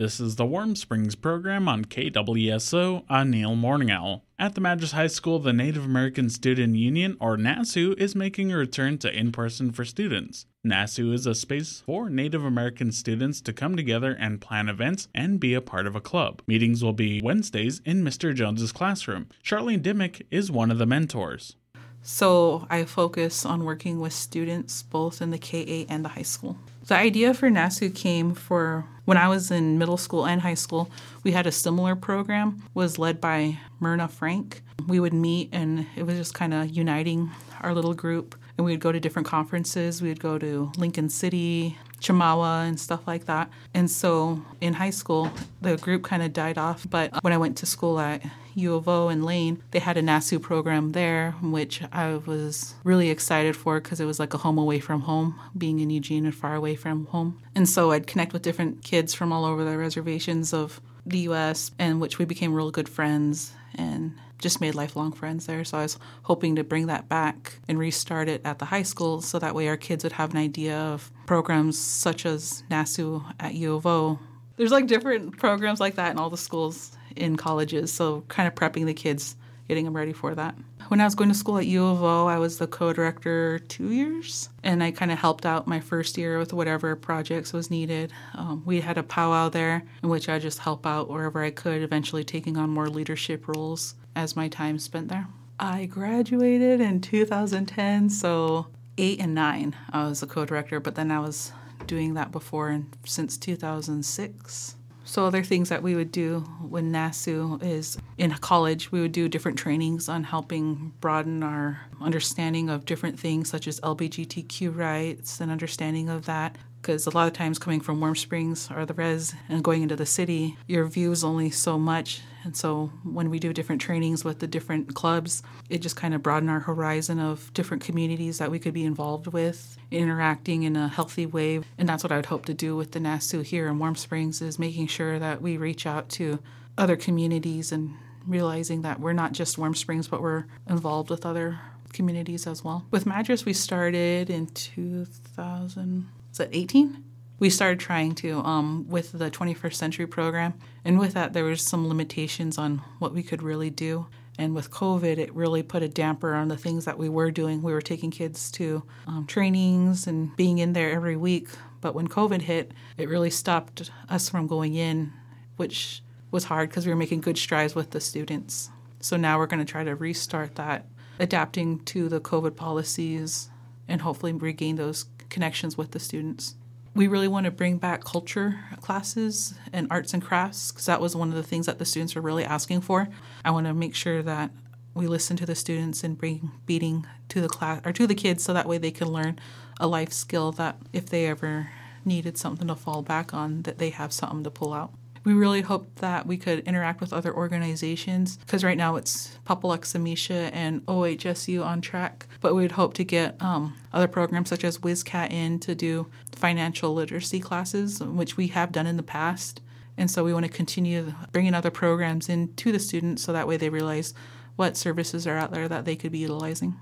This is the Warm Springs program on KWSO on Neil Morning Owl. At the Madras High School, the Native American Student Union, or NASU, is making a return to in person for students. NASU is a space for Native American students to come together and plan events and be a part of a club. Meetings will be Wednesdays in Mr. Jones's classroom. Charlene Dimmick is one of the mentors. So I focus on working with students both in the KA and the high school. The idea for NASU came for when I was in middle school and high school. We had a similar program was led by Myrna Frank. We would meet and it was just kind of uniting our little group and we would go to different conferences. We would go to Lincoln City, Chemawa and stuff like that. And so in high school, the group kind of died off. But when I went to school at U of O in Lane, they had a NASU program there, which I was really excited for because it was like a home away from home, being in Eugene and far away from home. And so I'd connect with different kids from all over the reservations of the U.S., and which we became real good friends and just made lifelong friends there. So I was hoping to bring that back and restart it at the high school so that way our kids would have an idea of programs such as NASU at U of O. There's like different programs like that in all the schools in colleges, so kind of prepping the kids, getting them ready for that. When I was going to school at U of O, I was the co director two years, and I kind of helped out my first year with whatever projects was needed. Um, we had a powwow there in which I just help out wherever I could, eventually taking on more leadership roles as my time spent there. I graduated in 2010, so eight and nine, I was a co director, but then I was doing that before and since 2006. So other things that we would do when NASU is in college, we would do different trainings on helping broaden our understanding of different things such as LGBTQ rights and understanding of that. Because a lot of times coming from Warm Springs or the res and going into the city, your view is only so much and so when we do different trainings with the different clubs, it just kind of broadened our horizon of different communities that we could be involved with, interacting in a healthy way. And that's what I would hope to do with the NASU here in Warm Springs is making sure that we reach out to other communities and realizing that we're not just Warm Springs, but we're involved with other communities as well. With Madras, we started in 2000, is that 18? we started trying to um, with the 21st century program and with that there was some limitations on what we could really do. And with covid it really put a damper on the things that we were doing. We were taking kids to um, trainings and being in there every week. But when covid hit it really stopped us from going in which was hard because we were making good strides with the students. So now we're going to try to restart that adapting to the covid policies and hopefully regain those connections with the students we really want to bring back culture classes and arts and crafts because that was one of the things that the students were really asking for. I want to make sure that we listen to the students and bring beating to the class or to the kids so that way they can learn a life skill that if they ever needed something to fall back on that they have something to pull out. We really hope that we could interact with other organizations because right now it's Papalaxsimisha and OHSU on track, but we would hope to get um, other programs such as WSCAT in to do financial literacy classes, which we have done in the past. And so we want to continue bringing other programs in to the students so that way they realize what services are out there that they could be utilizing.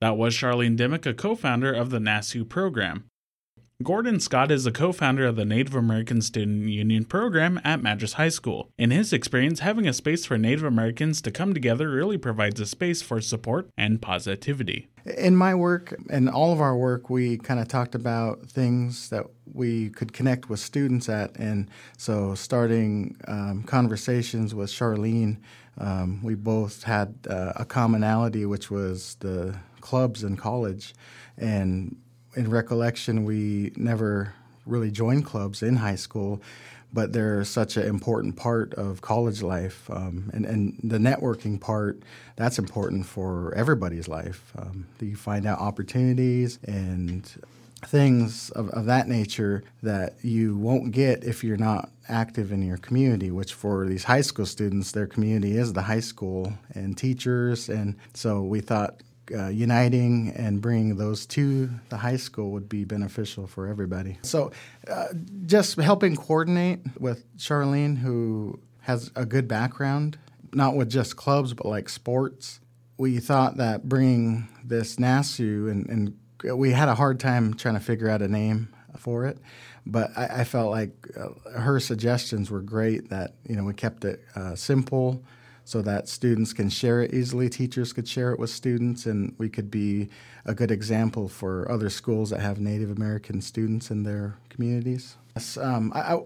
That was Charlene Dimmick, a co founder of the NASU program. Gordon Scott is the co founder of the Native American Student Union program at Madras High School. In his experience, having a space for Native Americans to come together really provides a space for support and positivity. In my work and all of our work, we kind of talked about things that we could connect with students at. And so, starting um, conversations with Charlene, um, we both had uh, a commonality, which was the clubs in college. And in recollection, we never really joined clubs in high school, but they're such an important part of college life. Um, and, and the networking part, that's important for everybody's life. Um, you find out opportunities and things of, of that nature that you won't get if you're not active in your community, which for these high school students, their community is the high school and teachers. And so we thought uh, uniting and bringing those to the high school would be beneficial for everybody. So, uh, just helping coordinate with Charlene, who has a good background, not with just clubs, but like sports. We thought that bringing this NASU, and, and we had a hard time trying to figure out a name for it, but I, I felt like uh, her suggestions were great. That you know we kept it uh, simple so that students can share it easily, teachers could share it with students, and we could be a good example for other schools that have Native American students in their communities. Yes, um, I,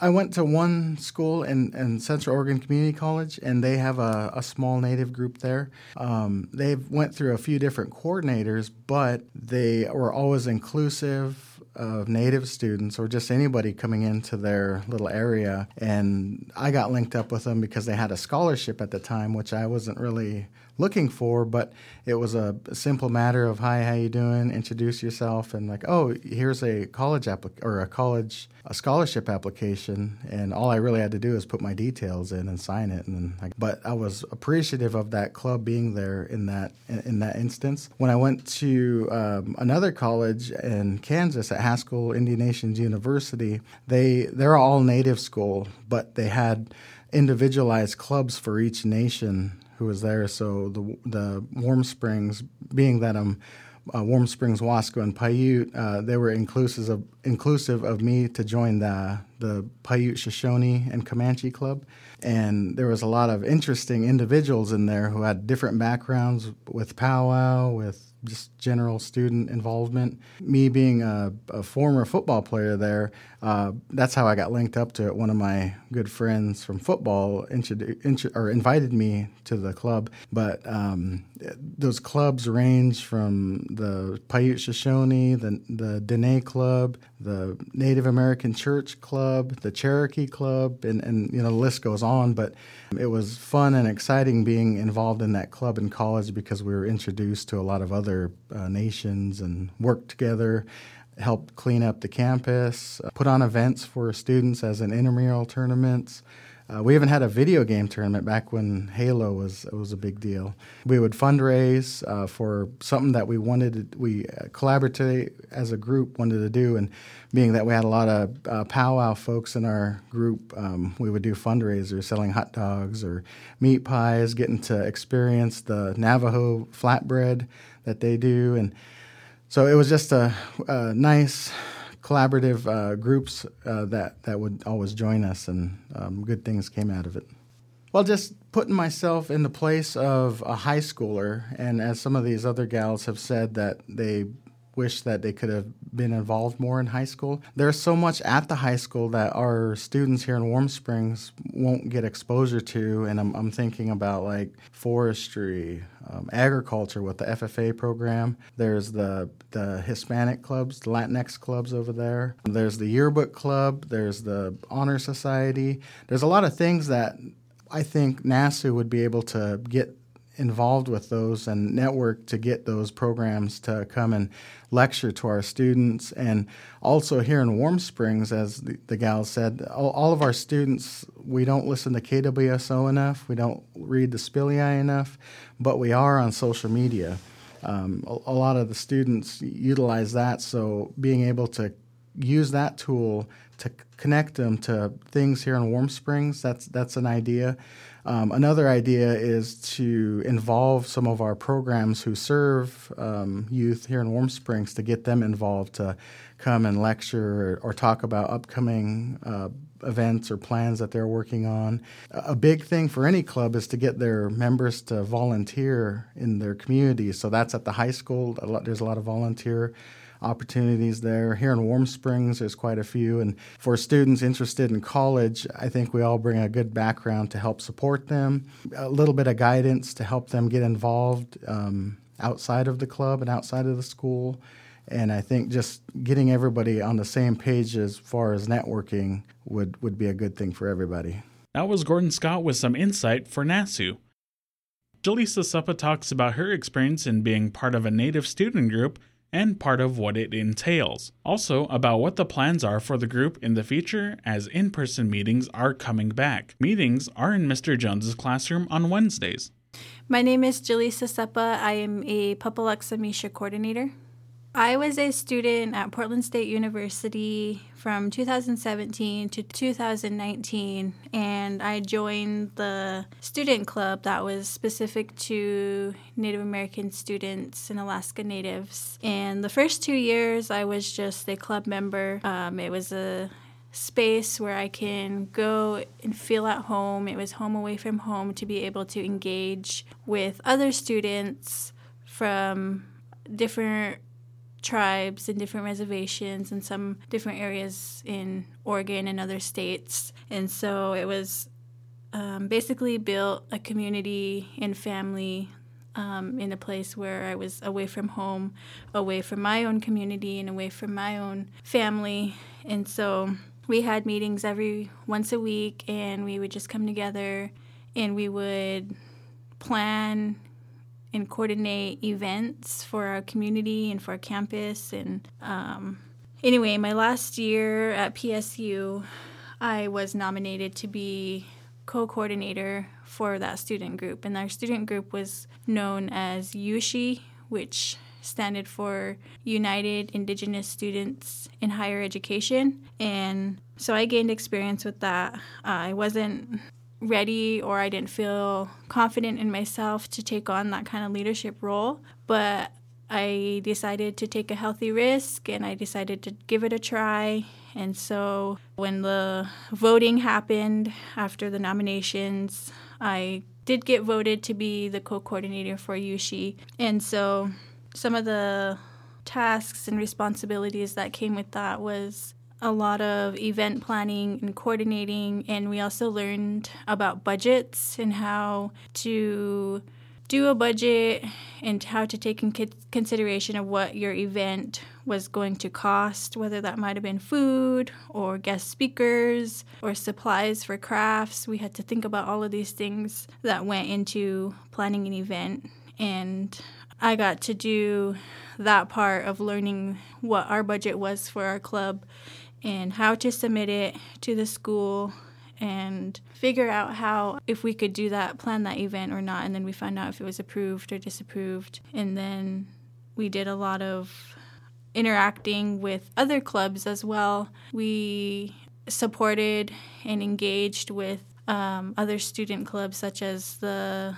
I went to one school in, in Central Oregon Community College, and they have a, a small Native group there. Um, they went through a few different coordinators, but they were always inclusive of Native students or just anybody coming into their little area. And I got linked up with them because they had a scholarship at the time, which I wasn't really looking for, but it was a simple matter of hi, how you doing? Introduce yourself, and like, oh, here's a college applic- or a college a scholarship application, and all I really had to do is put my details in and sign it. And but I was appreciative of that club being there in that in, in that instance. When I went to um, another college in Kansas Haskell Indian Nations University, they they're all native school, but they had individualized clubs for each nation who was there. So the the Warm Springs, being that I'm uh, Warm Springs, Wasco, and Paiute, uh, they were inclusive of inclusive of me to join the the Paiute Shoshone and Comanche Club, and there was a lot of interesting individuals in there who had different backgrounds with powwow, with just general student involvement. Me being a, a former football player there, uh, that's how I got linked up to it. One of my good friends from football introdu- or invited me to the club. But um, those clubs range from the Paiute Shoshone, the, the Dene Club, the Native American Church Club, the Cherokee Club, and, and you know the list goes on. But it was fun and exciting being involved in that club in college because we were introduced to a lot of other uh, nations and worked together helped clean up the campus, uh, put on events for students as an intramural tournaments. Uh, we even had a video game tournament back when Halo was was a big deal. We would fundraise uh, for something that we wanted. To, we uh, collaboratively as a group wanted to do, and being that we had a lot of uh, powwow folks in our group, um, we would do fundraisers, selling hot dogs or meat pies, getting to experience the Navajo flatbread that they do, and so it was just a, a nice collaborative uh, groups uh, that that would always join us, and um, good things came out of it. Well, just putting myself in the place of a high schooler, and as some of these other gals have said that they wish that they could have been involved more in high school. There's so much at the high school that our students here in Warm Springs won't get exposure to, and I'm, I'm thinking about like forestry, um, agriculture with the FFA program. There's the the Hispanic clubs, the Latinx clubs over there. There's the yearbook club. There's the honor society. There's a lot of things that I think NASU would be able to get involved with those and network to get those programs to come and lecture to our students. And also here in Warm Springs, as the, the gal said, all, all, of our students, we don't listen to KWSO enough, we don't read the Spilyay enough, but we are on social media. Um, a, a lot of the students utilize that, so being able to use that tool to connect them to things here in Warm Springs, that's that's an idea. Um, another idea is to involve some of our programs who serve um, youth here in Warm Springs to get them involved to come and lecture or, or talk about upcoming uh, events or plans that they're working on. A big thing for any club is to get their members to volunteer in their community. So that's at the high school. A lot, there's a lot of volunteer opportunities there. Here in Warm Springs, there's quite a few. And for students interested in college, I think we all bring a good background to help support them, a little bit of guidance to help them get involved um, outside of the club and outside of the school. And I think just getting everybody on the same page as far as networking would, would be a good thing for everybody. That was Gordon Scott with some insight for NASU. Jillisa Suppah talks about her experience in being part of a Native student group and part of what it entails. Also, about what the plans are for the group in the future as in person meetings are coming back. Meetings are in Mr. Jones's classroom on Wednesdays. My name is Jillisa Suppah. I am a Papalaxsimisha coordinator. I was a student at Portland State University from 2017 to 2019, and I joined the student club that was specific to Native American students and Alaska Natives. And the first two years, I was just a club member. Um, it was a space where I can go and feel at home. It was home away from home to be able to engage with other students from different tribes and different reservations and some different areas in Oregon and other states. And so it was um, basically built a community and family um, in a place where I was away from home, away from my own community, and away from my own family. And so we had meetings every once a week, and we would just come together and we would plan and coordinate events for our community and for our campus. And um, anyway, my last year at PSU, I was nominated to be co coordinator for that student group. And our student group was known as UISHE, which standard for United Indigenous Students in Higher Education. And so I gained experience with that. Uh, I wasn't ready or I didn't feel confident in myself to take on that kind of leadership role. But I decided to take a healthy risk and I decided to give it a try. And so when the voting happened after the nominations, I did get voted to be the co coordinator for UISHE. And so some of the tasks and responsibilities that came with that was a lot of event planning and coordinating, and we also learned about budgets and how to do a budget and how to take in consideration of what your event was going to cost, whether that might have been food or guest speakers or supplies for crafts. We had to think about all of these things that went into planning an event. And I got to do that part of learning what our budget was for our club and how to submit it to the school and figure out how if we could do that plan that event or not and then we found out if it was approved or disapproved. And then we did a lot of interacting with other clubs as well. We supported and engaged with um, other student clubs such as the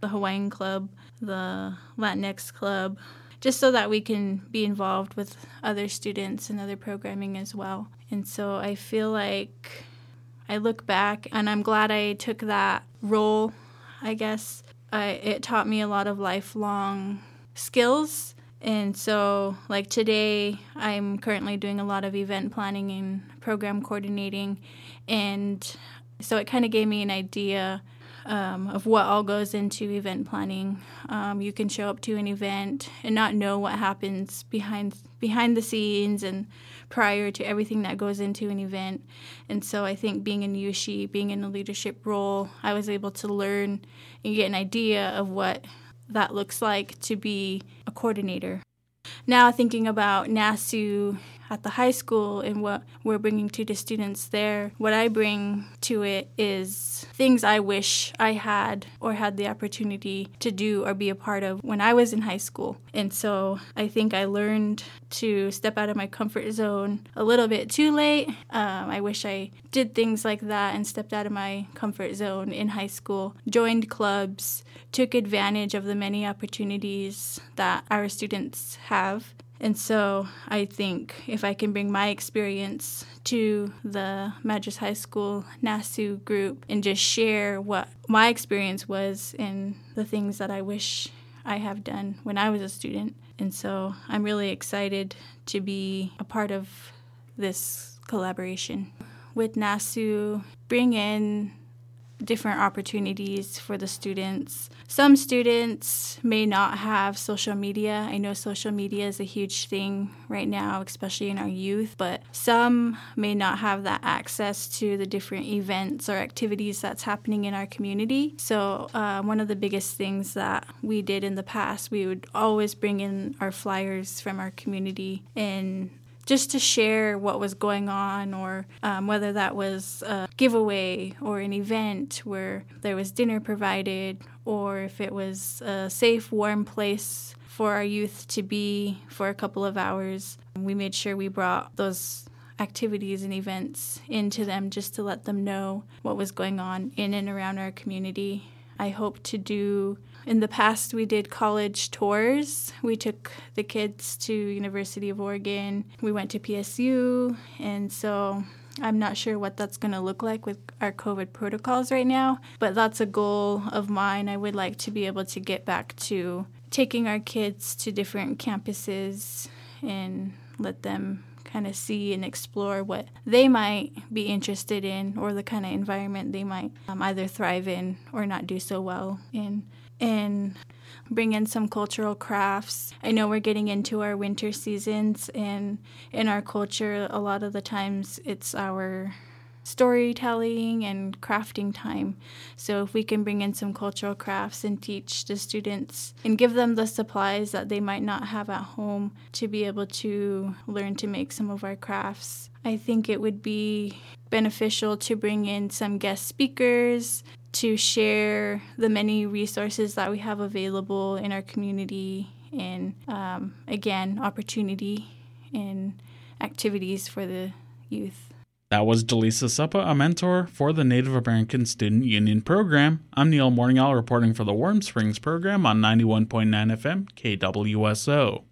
the hawaiian club the latinx club just so that we can be involved with other students and other programming as well. And so I feel like I look back and I'm glad I took that role, I guess. I, it taught me a lot of lifelong skills. And so, like today, I'm currently doing a lot of event planning and program coordinating. And so it kind of gave me an idea um, of what all goes into event planning. Um, you can show up to an event and not know what happens behind behind the scenes and prior to everything that goes into an event. And so I think being in UISHE, being in a leadership role, I was able to learn and get an idea of what that looks like to be a coordinator. Now thinking about NASU at the high school and what we're bringing to the students there, what I bring to it is things I wish I had or had the opportunity to do or be a part of when I was in high school. And so I think I learned to step out of my comfort zone a little bit too late. Um, I wish I did things like that and stepped out of my comfort zone in high school, joined clubs, took advantage of the many opportunities that our students have and so I think if I can bring my experience to the Madras High School NASU group and just share what my experience was and the things that I wish I have done when I was a student. And so I'm really excited to be a part of this collaboration. With NASU, bring in different opportunities for the students. Some students may not have social media. I know social media is a huge thing right now, especially in our youth, but some may not have that access to the different events or activities that's happening in our community. So, uh, one of the biggest things that we did in the past, we would always bring in our flyers from our community and just to share what was going on, or um, whether that was a giveaway or an event where there was dinner provided, or if it was a safe, warm place for our youth to be for a couple of hours. We made sure we brought those activities and events into them just to let them know what was going on in and around our community. I hope to do in the past we did college tours. We took the kids to University of Oregon. We went to PSU and so I'm not sure what that's going to look like with our COVID protocols right now, but that's a goal of mine. I would like to be able to get back to taking our kids to different campuses and let them kind of see and explore what they might be interested in or the kind of environment they might um, either thrive in or not do so well in. And bring in some cultural crafts. I know we're getting into our winter seasons, and in our culture, a lot of the times it's our storytelling and crafting time. So, if we can bring in some cultural crafts and teach the students and give them the supplies that they might not have at home to be able to learn to make some of our crafts, I think it would be beneficial to bring in some guest speakers to share the many resources that we have available in our community and um, again opportunity and activities for the youth that was Jillisa Suppah, a mentor for the Native American Student Union program. I'm Neil Morning reporting for the Warm Springs program on 91.9 FM KWSO.